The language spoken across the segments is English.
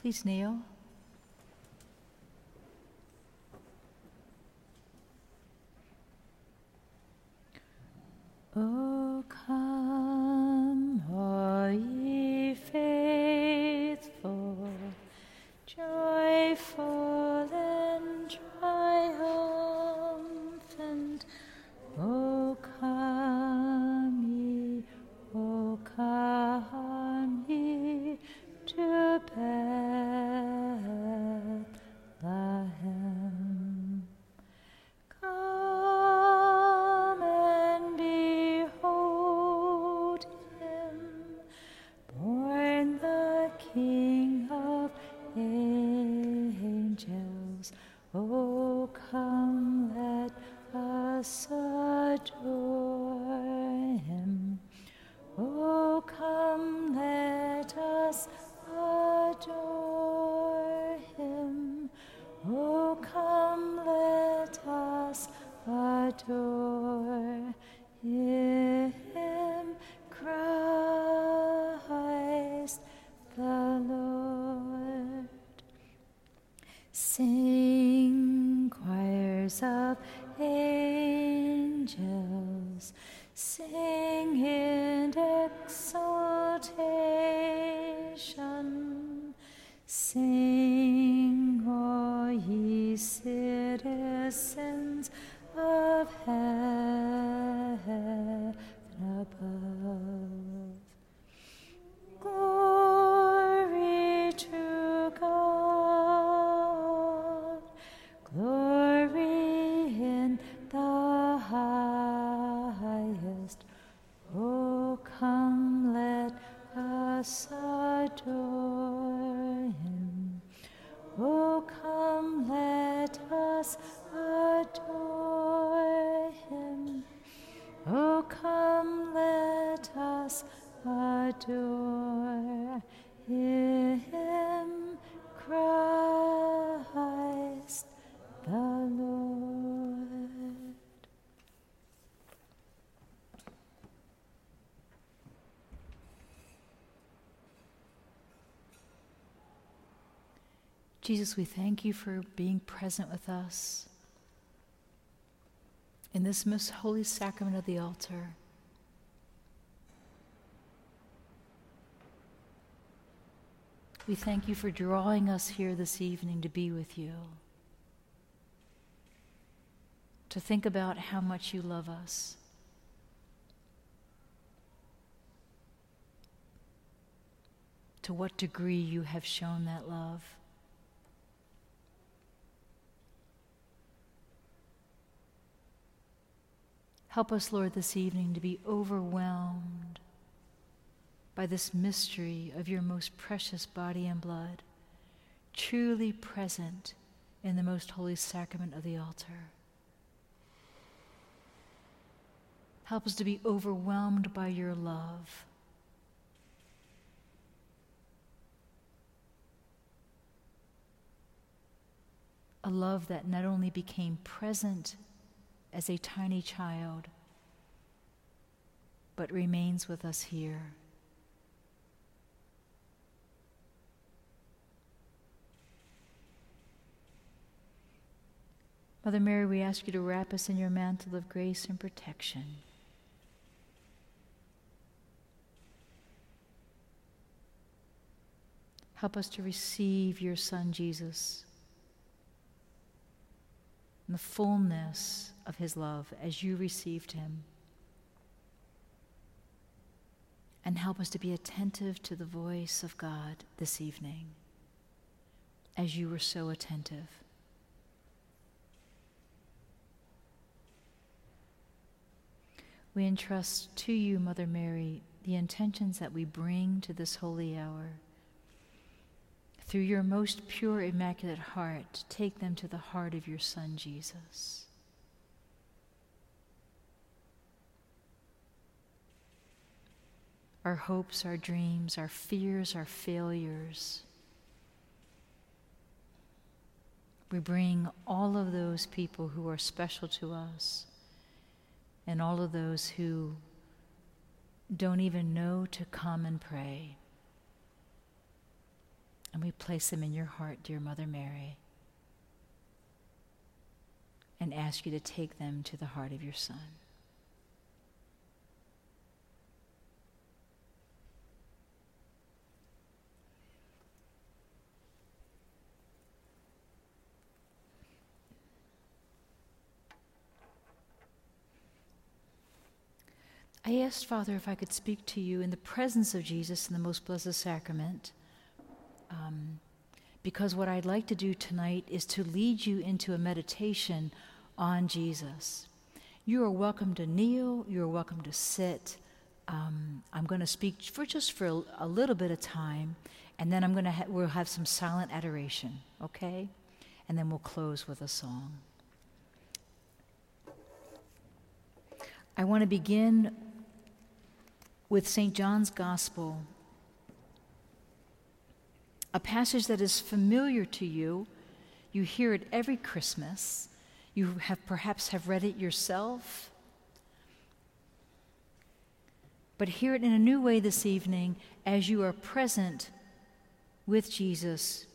Please kneel. Choirs of angels, sing in exaltation, sing, all ye citizens Jesus, we thank you for being present with us in this most holy sacrament of the altar. We thank you for drawing us here this evening to be with you, to think about how much you love us. To what degree you have shown that love. Help us, Lord, this evening to be overwhelmed by this mystery of your most precious body and blood, truly present in the most holy sacrament of the altar. Help us to be overwhelmed by your love. A love that not only became present as a tiny child, but remains with us here. Mother Mary, we ask you to wrap us in your mantle of grace and protection. Help us to receive your Son, Jesus, in the fullness of his love as you received him. And help us to be attentive to the voice of God this evening, as you were so attentive. We entrust to you, Mother Mary, the intentions that we bring to this holy hour. Through your most pure, immaculate heart, take them to the heart of your Son, Jesus. Our hopes, our dreams, our fears, our failures. We bring all of those people who are special to us and all of those who don't even know to come and pray. And we place them in your heart, dear Mother Mary, and ask you to take them to the heart of your Son. I asked, Father, if I could speak to you in the presence of Jesus in the most blessed sacrament. Um, because what I'd like to do tonight is to lead you into a meditation on Jesus. You are welcome to kneel, you are welcome to sit. Um, I'm going to speak for just for a, a, little bit of time, and then I'm going to ha- we'll have some silent adoration, okay? And then we'll close with a song. I want to begin with St. John's Gospel, a passage that is familiar to you. You hear it every Christmas. You have perhaps have read it yourself. But hear it in a new way this evening as you are present with Jesus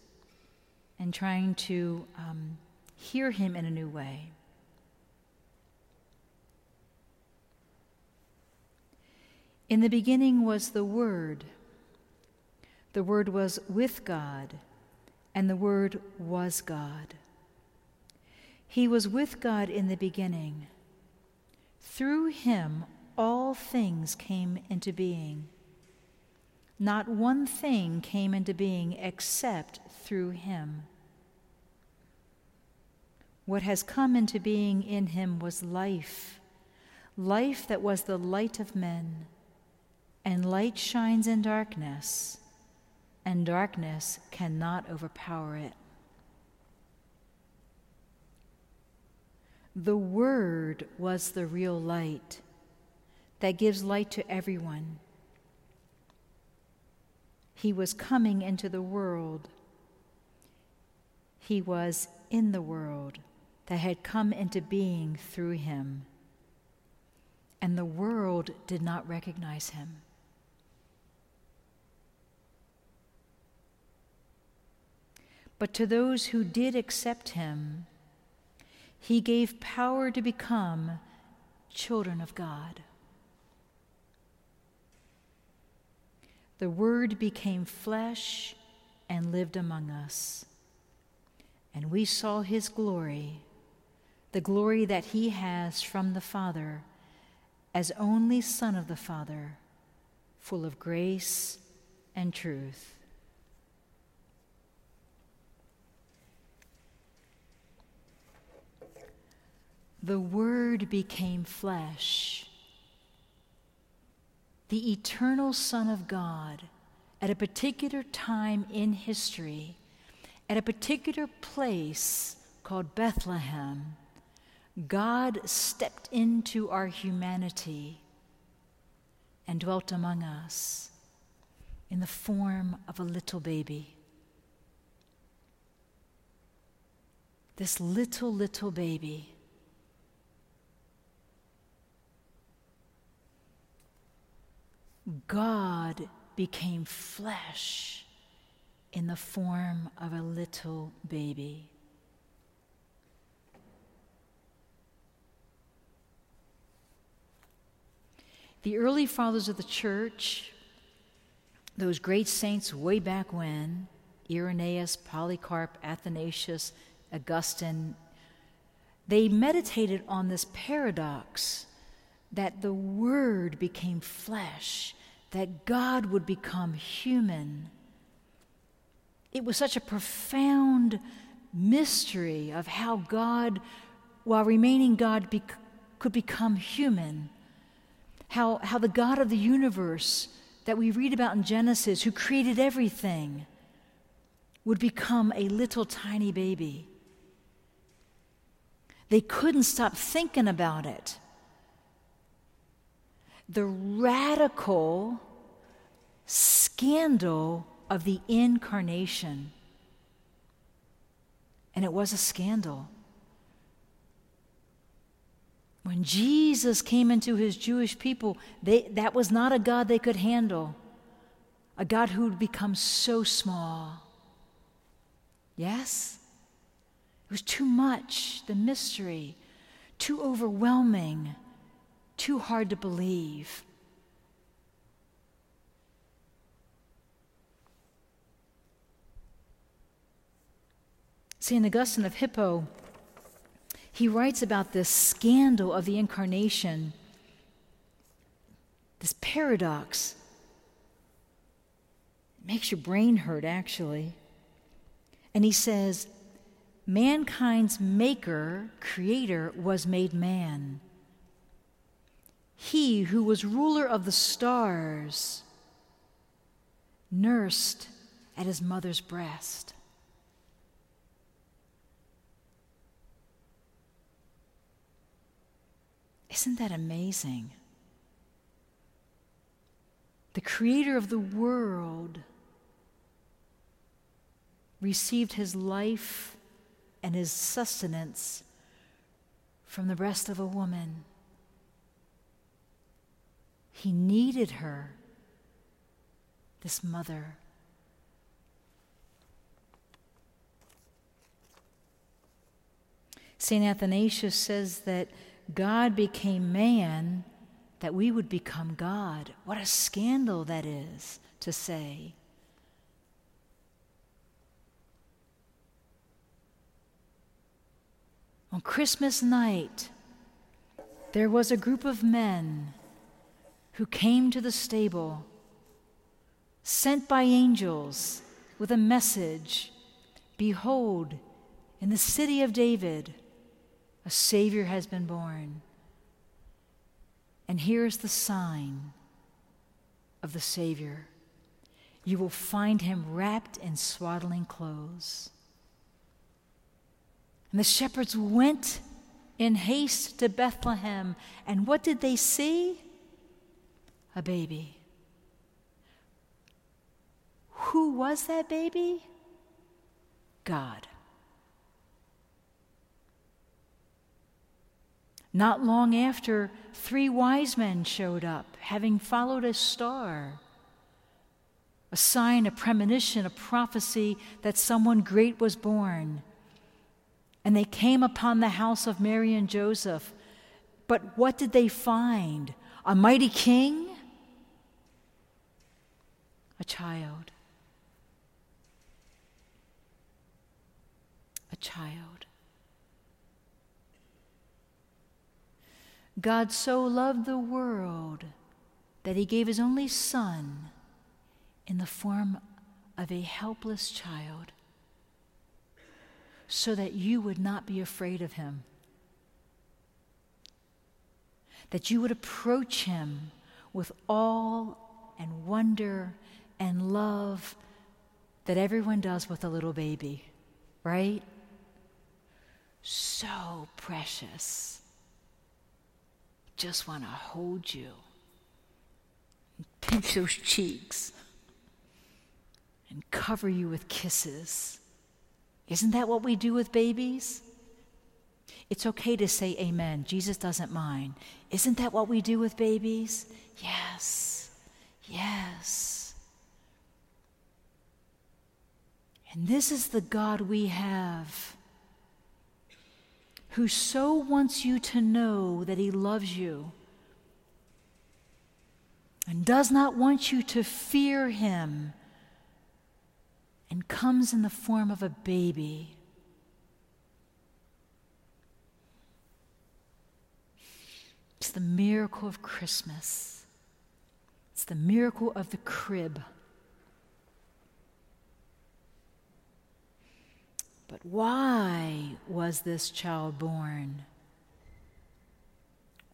and trying to um, hear him in a new way. In the beginning was the Word. The Word was with God, and the Word was God. He was with God in the beginning. Through him, all things came into being. Not one thing came into being except through him. What has come into being in him was life, life that was the light of men and light shines in darkness, and darkness cannot overpower it. The Word was the real light that gives light to everyone. He was coming into the world. He was in the world that had come into being through him. And the world did not recognize him. But to those who did accept him, he gave power to become children of God. The Word became flesh and lived among us. And we saw his glory, the glory that he has from the Father, as only Son of the Father, full of grace and truth. The Word became flesh. The eternal Son of God, at a particular time in history, at a particular place called Bethlehem, God stepped into our humanity and dwelt among us in the form of a little baby. This little, little baby God became flesh in the form of a little baby. The early fathers of the church, those great saints way back when, Irenaeus, Polycarp, Athanasius, Augustine, they meditated on this paradox that the Word became flesh, that God would become human. It was such a profound mystery of how God, while remaining God, could become human. How, how the God of the universe that we read about in Genesis, who created everything, would become a little tiny baby. They couldn't stop thinking about it the radical scandal of the incarnation. And it was a scandal. When Jesus came into his Jewish people, they, that was not a God they could handle, a God who would become so small. Yes? It was too much, the mystery, too overwhelming, too hard to believe. St. Augustine of Hippo, he writes about this scandal of the incarnation, this paradox. It makes your brain hurt, actually. And he says, Mankind's maker, creator, was made man. He who was ruler of the stars, nursed at his mother's breast. Isn't that amazing? The creator of the world received his life and his sustenance from the breast of a woman. He needed her, this mother. St. Athanasius says that God became man that we would become God. What a scandal that is to say. On Christmas night, there was a group of men who came to the stable, sent by angels with a message Behold, in the city of David, a Savior has been born. And here's the sign of the Savior you will find him wrapped in swaddling clothes. And the shepherds went in haste to Bethlehem, and what did they see? A baby. Who was that baby? God. Not long after, three wise men showed up, having followed a star. A sign, a premonition, a prophecy that someone great was born. And they came upon the house of Mary and Joseph. But what did they find? A mighty king? A child. A child. God so loved the world that he gave his only Son in the form of a helpless child so that you would not be afraid of him, that you would approach him with awe and wonder and love that everyone does with a little baby, right? So precious just want to hold you pinch those cheeks and cover you with kisses. Isn't that what we do with babies? It's okay to say amen. Jesus doesn't mind. Isn't that what we do with babies? Yes. Yes. And this is the God we have who so wants you to know that he loves you and does not want you to fear him and comes in the form of a baby. It's the miracle of Christmas. It's the miracle of the crib. But why was this child born?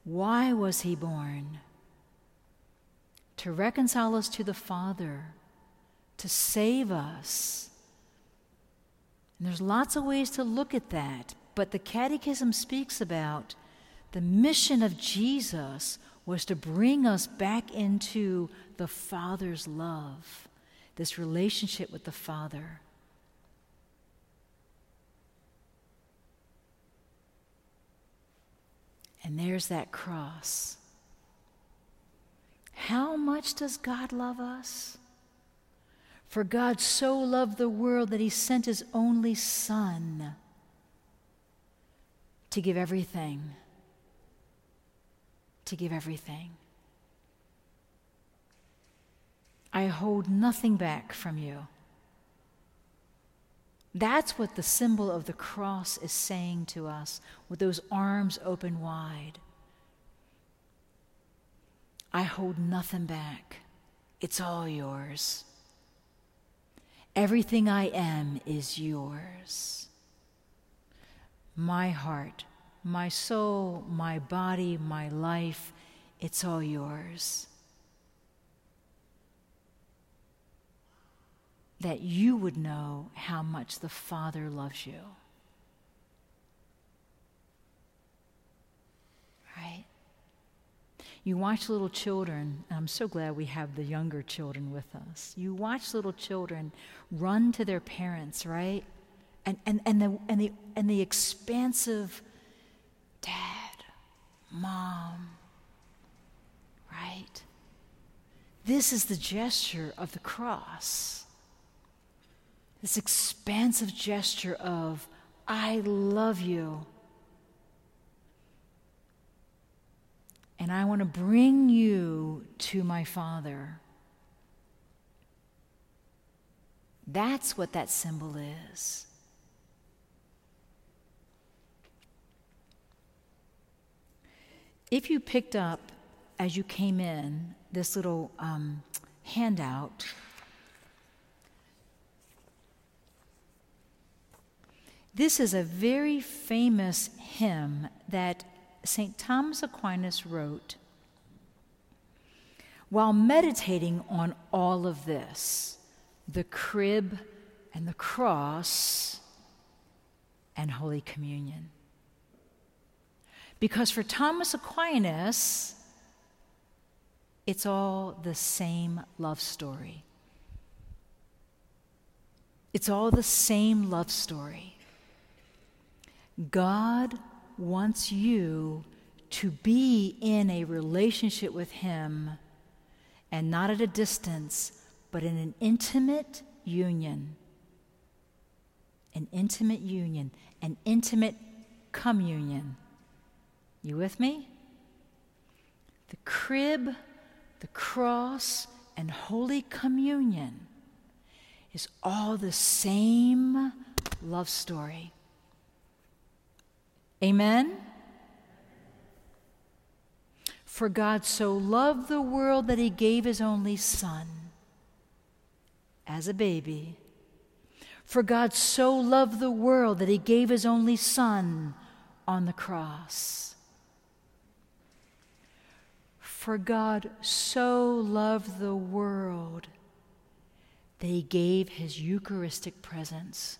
Why was he born? To reconcile us to the Father, to save us. And there's lots of ways to look at that, but the Catechism speaks about the mission of Jesus was to bring us back into the Father's love, this relationship with the Father. And there's that cross. How much does God love us? For God so loved the world that he sent his only Son to give everything. To give everything. I hold nothing back from you. That's what the symbol of the cross is saying to us with those arms open wide. I hold nothing back. It's all yours. Everything I am is yours. My heart, my soul, my body, my life, it's all yours. That you would know how much the Father loves you. Right? You watch little children, I'm so glad we have the younger children with us. You watch little children run to their parents, right? And, and, and, the, and, the, and the expansive dad, mom, right? This is the gesture of the cross. This expansive gesture of, I love you. and I want to bring you to my Father. That's what that symbol is. If you picked up, as you came in, this little um, handout, this is a very famous hymn that St. Thomas Aquinas wrote While meditating on all of this, the crib and the cross and Holy Communion. Because for Thomas Aquinas, it's all the same love story. It's all the same love story. God wants you to be in a relationship with Him and not at a distance, but in an intimate union. An intimate union, an intimate communion. You with me? The crib, the cross, and Holy Communion is all the same love story. Amen? For God so loved the world that he gave his only Son as a baby. For God so loved the world that he gave his only Son on the cross. For God so loved the world that he gave his Eucharistic presence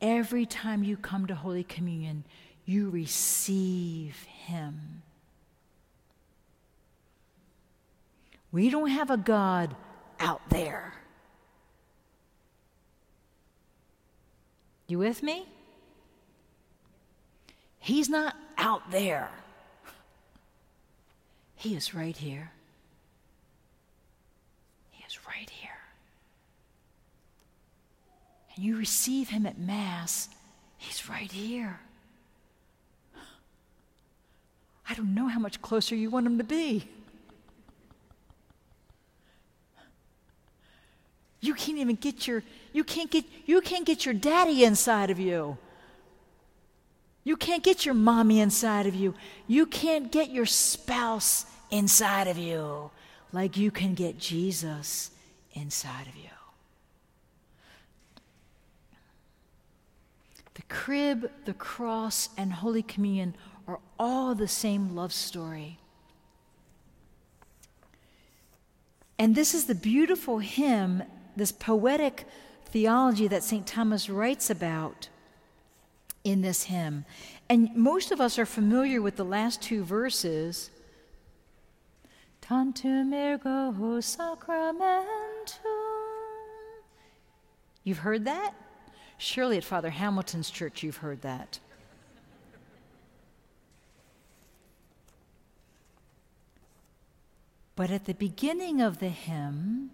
Every time you come to Holy Communion, you receive Him. We don't have a God out there. You with me? He's not out there. He is right here. He is right here and you receive Him at Mass, He's right here. I don't know how much closer you want Him to be. You can't even get your you can't get you can't get your daddy inside of you. You can't get your mommy inside of you. You can't get your spouse inside of you like you can get Jesus inside of you. The crib, the cross, and Holy Communion are all the same love story. And this is the beautiful hymn, this poetic theology that St. Thomas writes about in this hymn. And most of us are familiar with the last two verses. Tantum ergo sacramentum. You've heard that? Surely at Father Hamilton's church you've heard that. But at the beginning of the hymn,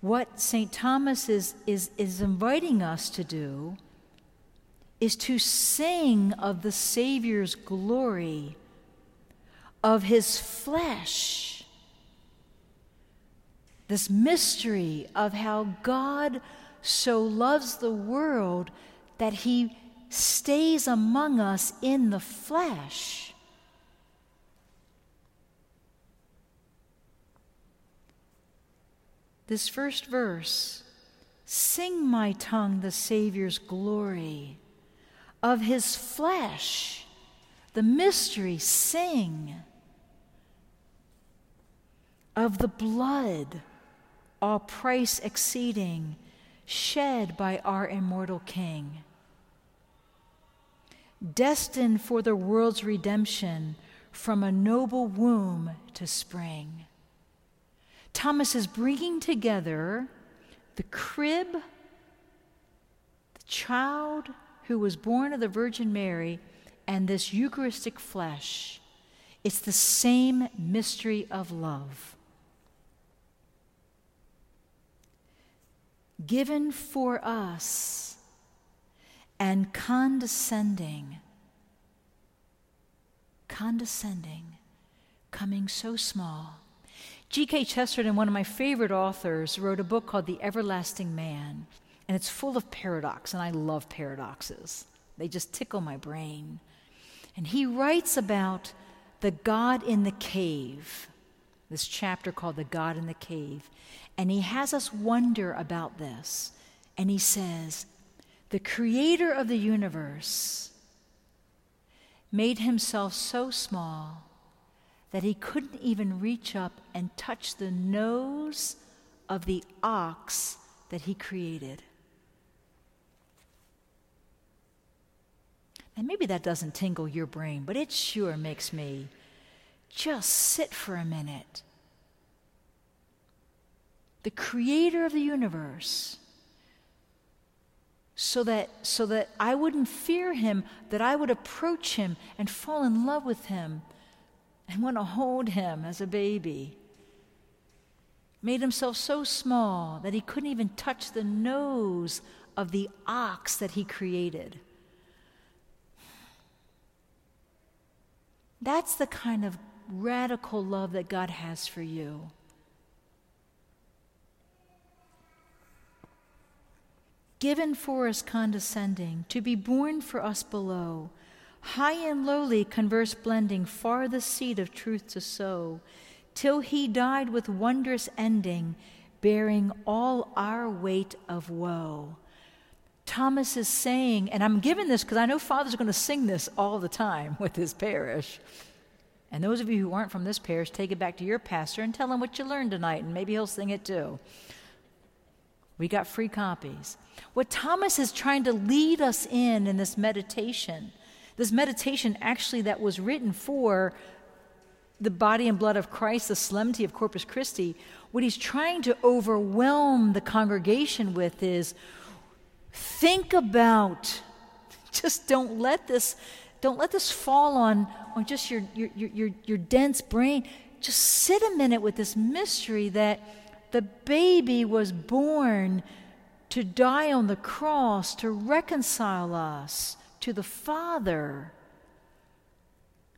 what St. Thomas is, is, is inviting us to do is to sing of the Savior's glory, of his flesh, this mystery of how God so loves the world that he stays among us in the flesh. This first verse Sing, my tongue, the Savior's glory of his flesh, the mystery, sing of the blood, all price exceeding, shed by our immortal King. Destined for the world's redemption from a noble womb to spring. Thomas is bringing together the crib, the child who was born of the Virgin Mary, and this Eucharistic flesh. It's the same mystery of love. Given for us and condescending, condescending, coming so small G.K. Chesterton, one of my favorite authors, wrote a book called The Everlasting Man, and it's full of paradox, and I love paradoxes. They just tickle my brain. And he writes about the God in the cave, this chapter called The God in the Cave. And he has us wonder about this. And he says, The creator of the universe made himself so small that he couldn't even reach up and touch the nose of the ox that he created. And maybe that doesn't tingle your brain, but it sure makes me just sit for a minute. The creator of the universe so that so that I wouldn't fear him, that I would approach him and fall in love with him and want to hold him as a baby. Made himself so small that he couldn't even touch the nose of the ox that he created. That's the kind of radical love that God has for you. Given for us condescending, to be born for us below high and lowly converse blending, far the seed of truth to sow, till he died with wondrous ending, bearing all our weight of woe. Thomas is saying, and I'm giving this because I know fathers going to sing this all the time with his parish. And those of you who aren't from this parish, take it back to your pastor and tell him what you learned tonight, and maybe he'll sing it too. We got free copies. What Thomas is trying to lead us in in this meditation this meditation, actually, that was written for the body and blood of Christ, the solemnity of Corpus Christi, what he's trying to overwhelm the congregation with is think about, just don't let this, don't let this fall on, on just your, your, your, your dense brain. Just sit a minute with this mystery that the baby was born to die on the cross to reconcile us to the Father.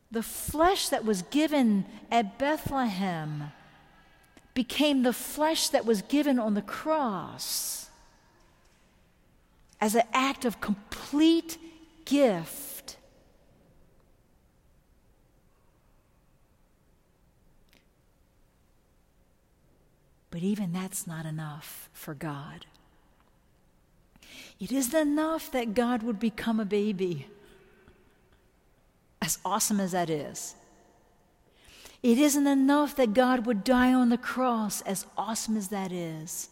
The flesh that was given at Bethlehem became the flesh that was given on the cross as an act of complete gift. But even that's not enough for God. It isn't enough that God would become a baby, as awesome as that is. It isn't enough that God would die on the cross, as awesome as that is.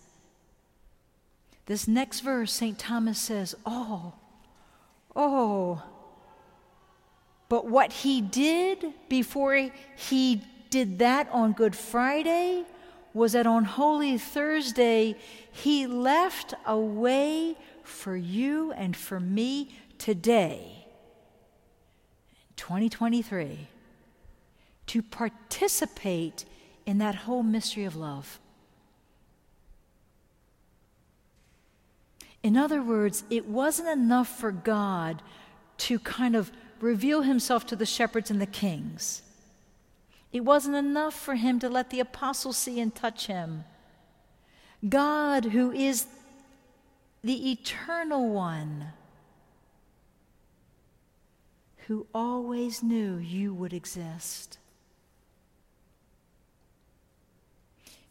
This next verse, St. Thomas says, Oh, oh, but what he did before he did that on Good Friday was that on Holy Thursday, he left a way for you and for me today, 2023, to participate in that whole mystery of love. In other words, it wasn't enough for God to kind of reveal himself to the shepherds and the kings. It wasn't enough for him to let the apostles see and touch him. God, who is the eternal one, who always knew you would exist.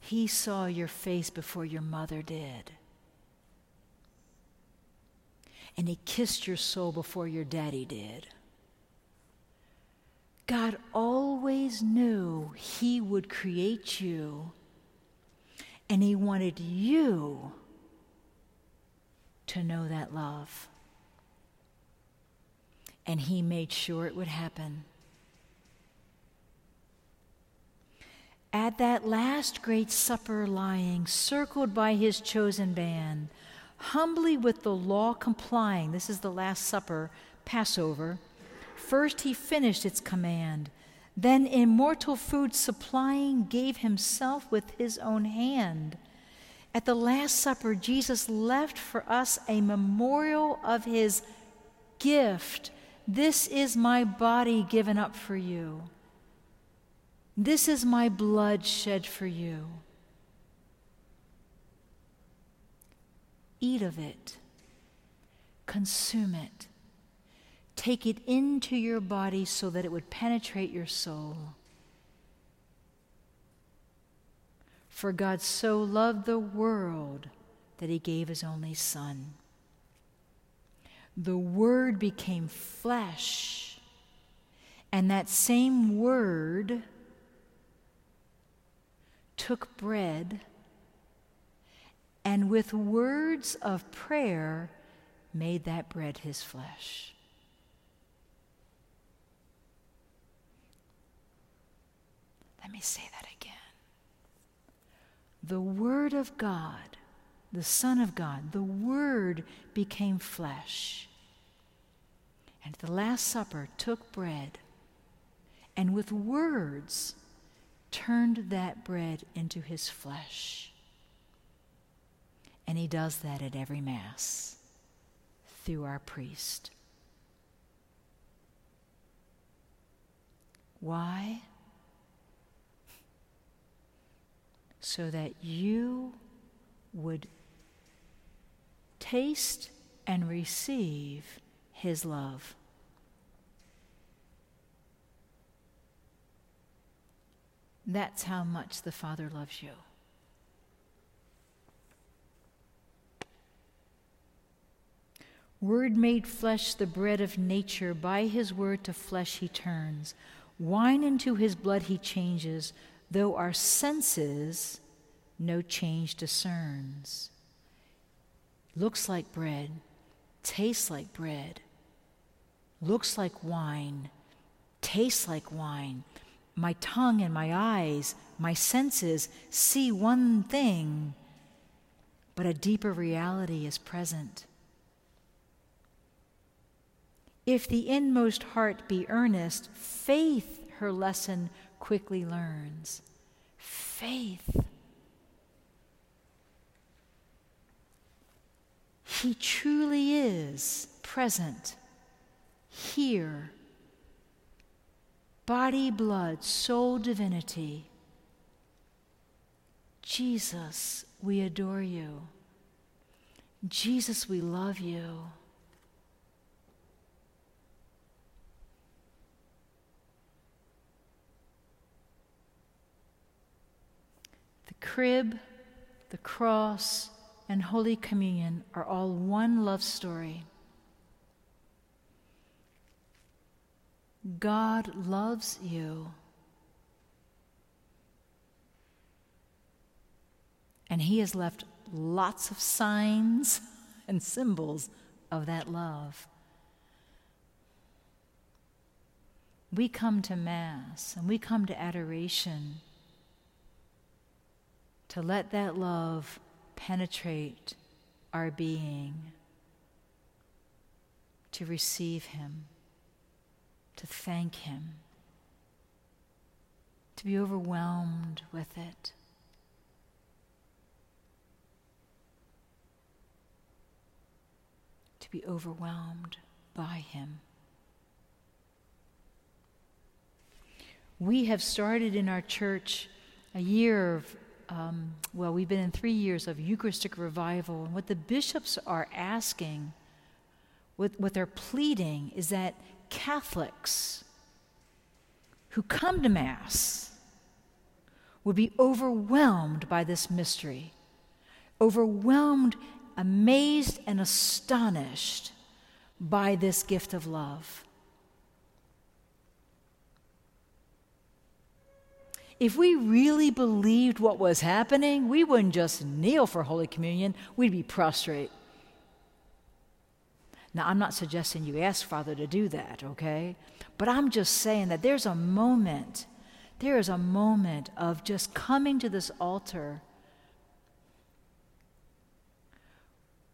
He saw your face before your mother did. And he kissed your soul before your daddy did. God always knew He would create you, and He wanted you to know that love. And He made sure it would happen. At that last great supper, lying, circled by His chosen band, humbly with the law complying, this is the Last Supper, Passover First he finished its command, then immortal food supplying gave himself with his own hand. At the Last Supper, Jesus left for us a memorial of his gift. This is my body given up for you. This is my blood shed for you. Eat of it, consume it. Take it into your body so that it would penetrate your soul. For God so loved the world that he gave his only Son. The Word became flesh, and that same Word took bread and with words of prayer made that bread his flesh. Let me say that again. The Word of God, the Son of God, the Word became flesh. And at the Last Supper took bread and with words turned that bread into his flesh. And he does that at every Mass through our priest. Why? So that you would taste and receive his love. That's how much the Father loves you. Word made flesh, the bread of nature, by his word to flesh he turns. Wine into his blood he changes though our senses no change discerns. Looks like bread, tastes like bread, looks like wine, tastes like wine. My tongue and my eyes, my senses see one thing, but a deeper reality is present. If the inmost heart be earnest, faith her lesson quickly learns faith. He truly is present here. Body, blood, soul, divinity. Jesus, we adore you. Jesus, we love you. Crib, the cross, and Holy Communion are all one love story. God loves you. And He has left lots of signs and symbols of that love. We come to Mass and we come to adoration to let that love penetrate our being, to receive Him, to thank Him, to be overwhelmed with it. To be overwhelmed by Him. We have started in our church a year of, um, well, we've been in three years of Eucharistic revival. And what the bishops are asking, what, what they're pleading, is that Catholics who come to Mass would be overwhelmed by this mystery, overwhelmed, amazed, and astonished by this gift of love. If we really believed what was happening, we wouldn't just kneel for Holy Communion, we'd be prostrate. Now, I'm not suggesting you ask Father to do that, okay? But I'm just saying that there's a moment, there is a moment of just coming to this altar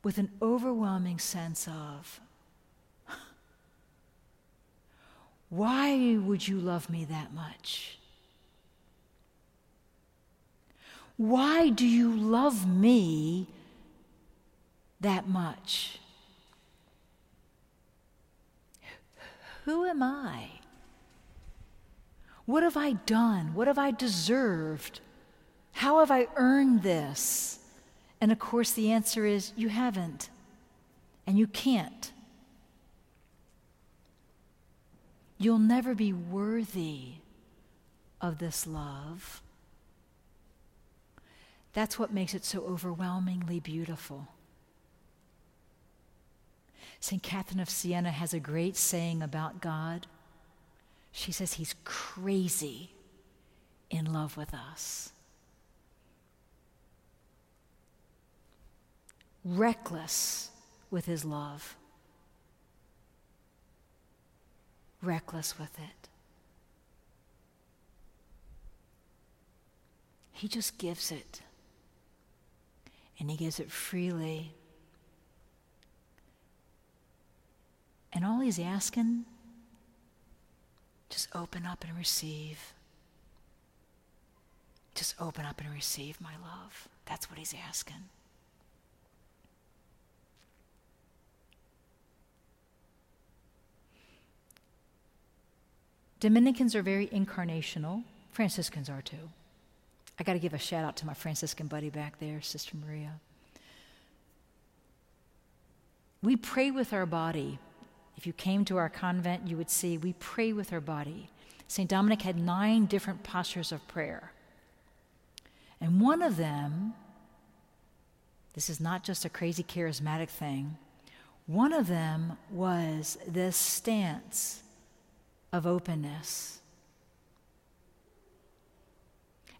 with an overwhelming sense of, why would you love me that much? Why do you love me that much? Who am I? What have I done? What have I deserved? How have I earned this? And of course, the answer is you haven't, and you can't. You'll never be worthy of this love. That's what makes it so overwhelmingly beautiful. St. Catherine of Siena has a great saying about God. She says he's crazy in love with us, reckless with his love, reckless with it. He just gives it and He gives it freely. And all He's asking, just open up and receive. Just open up and receive my love. That's what He's asking. Dominicans are very incarnational. Franciscans are too. I got to give a shout out to my Franciscan buddy back there, Sister Maria. We pray with our body. If you came to our convent, you would see we pray with our body. St. Dominic had nine different postures of prayer. And one of them, this is not just a crazy charismatic thing, one of them was this stance of openness.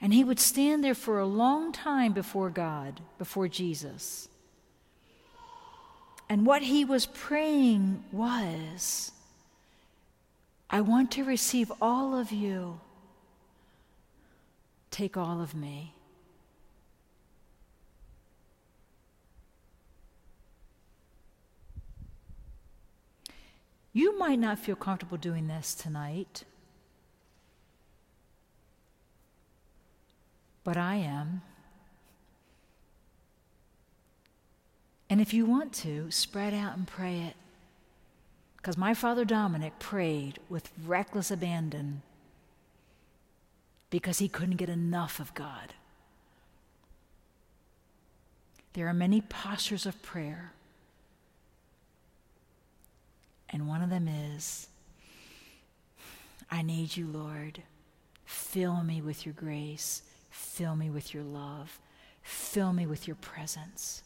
And he would stand there for a long time before God, before Jesus. And what he was praying was, I want to receive all of you. Take all of me. You might not feel comfortable doing this tonight. But I am. And if you want to, spread out and pray it. Because my father Dominic prayed with reckless abandon because he couldn't get enough of God. There are many postures of prayer. And one of them is I need you, Lord. Fill me with your grace. Fill me with your love. Fill me with your presence.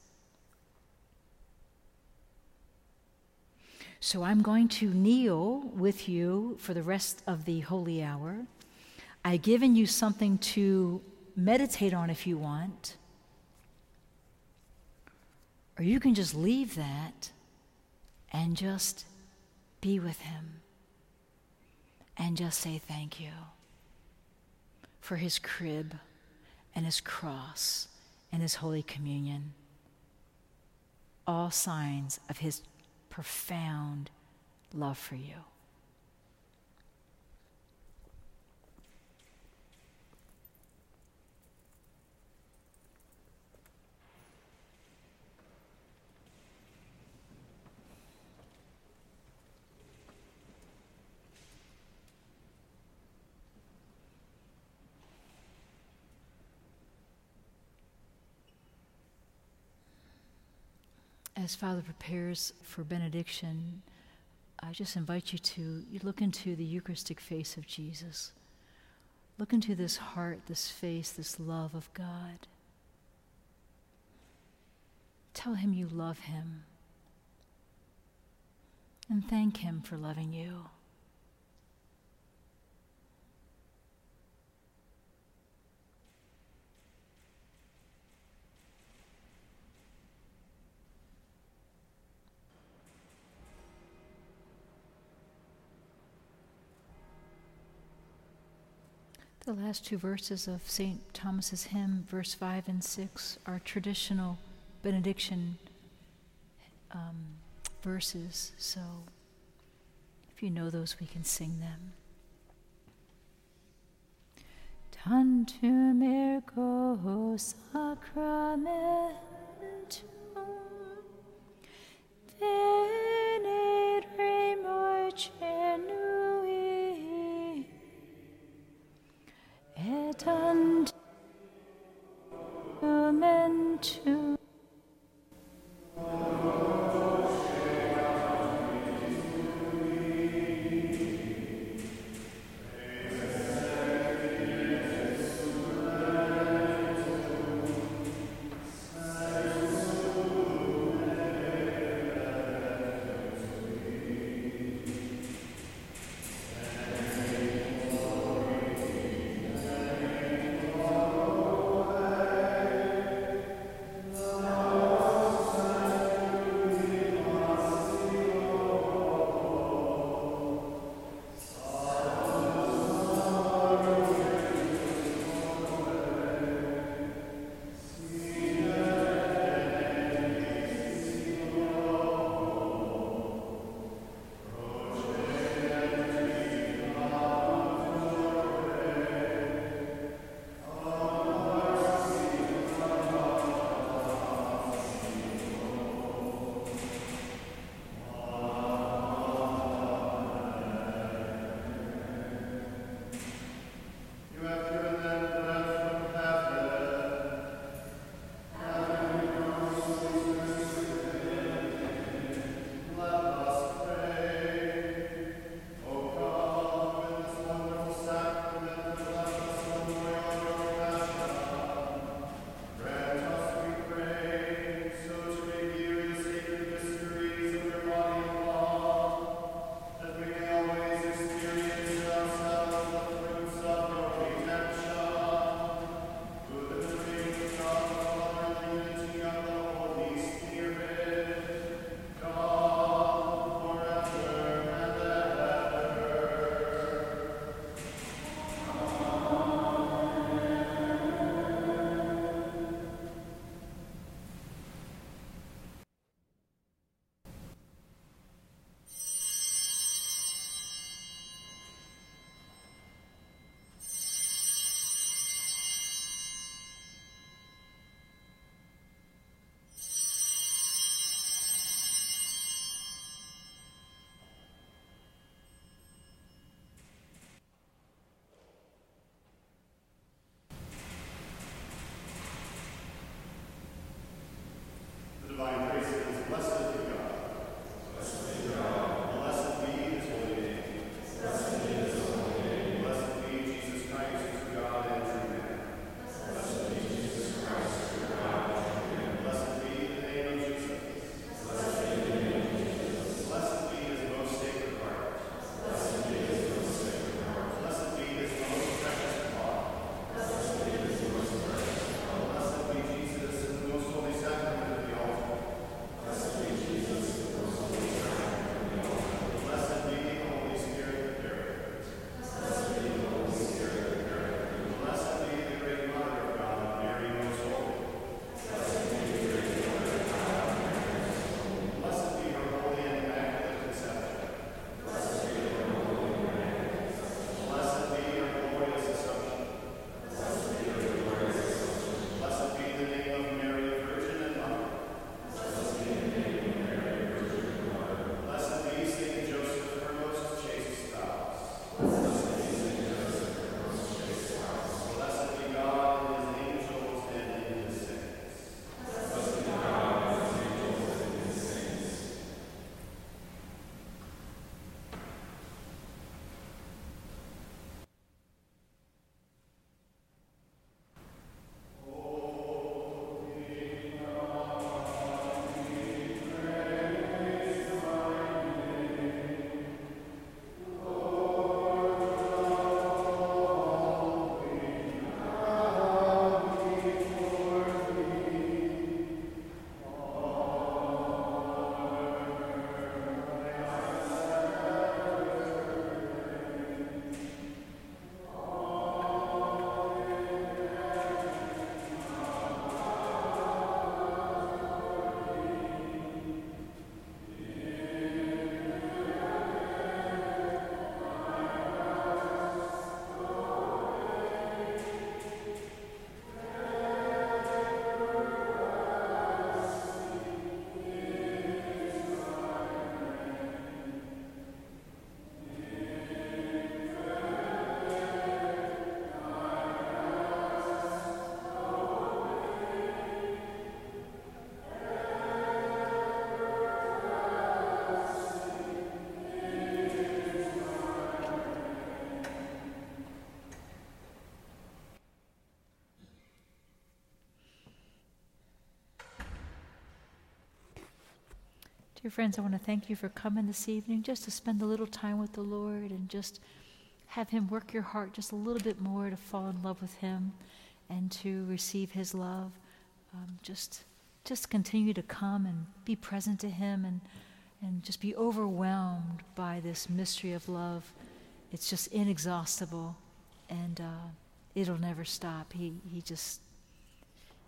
So I'm going to kneel with you for the rest of the holy hour. I've given you something to meditate on if you want. Or you can just leave that and just be with Him and just say thank you for His crib and his cross and his Holy Communion. All signs of his profound love for you. As Father prepares for benediction, I just invite you to you look into the Eucharistic face of Jesus. Look into this heart, this face, this love of God. Tell him you love him. And thank him for loving you. The last two verses of St. Thomas's hymn, verse 5 and 6, are traditional benediction um, verses. So if you know those, we can sing them. Tantum ergo sacramentum Dear friends, I want to thank you for coming this evening just to spend a little time with the Lord and just have Him work your heart just a little bit more to fall in love with Him and to receive His love. Um, just, just continue to come and be present to Him and, and just be overwhelmed by this mystery of love. It's just inexhaustible and uh, it'll never stop. He, he just,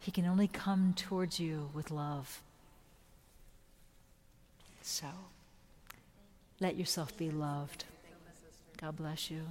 He can only come towards you with love. So let yourself be loved. God bless you.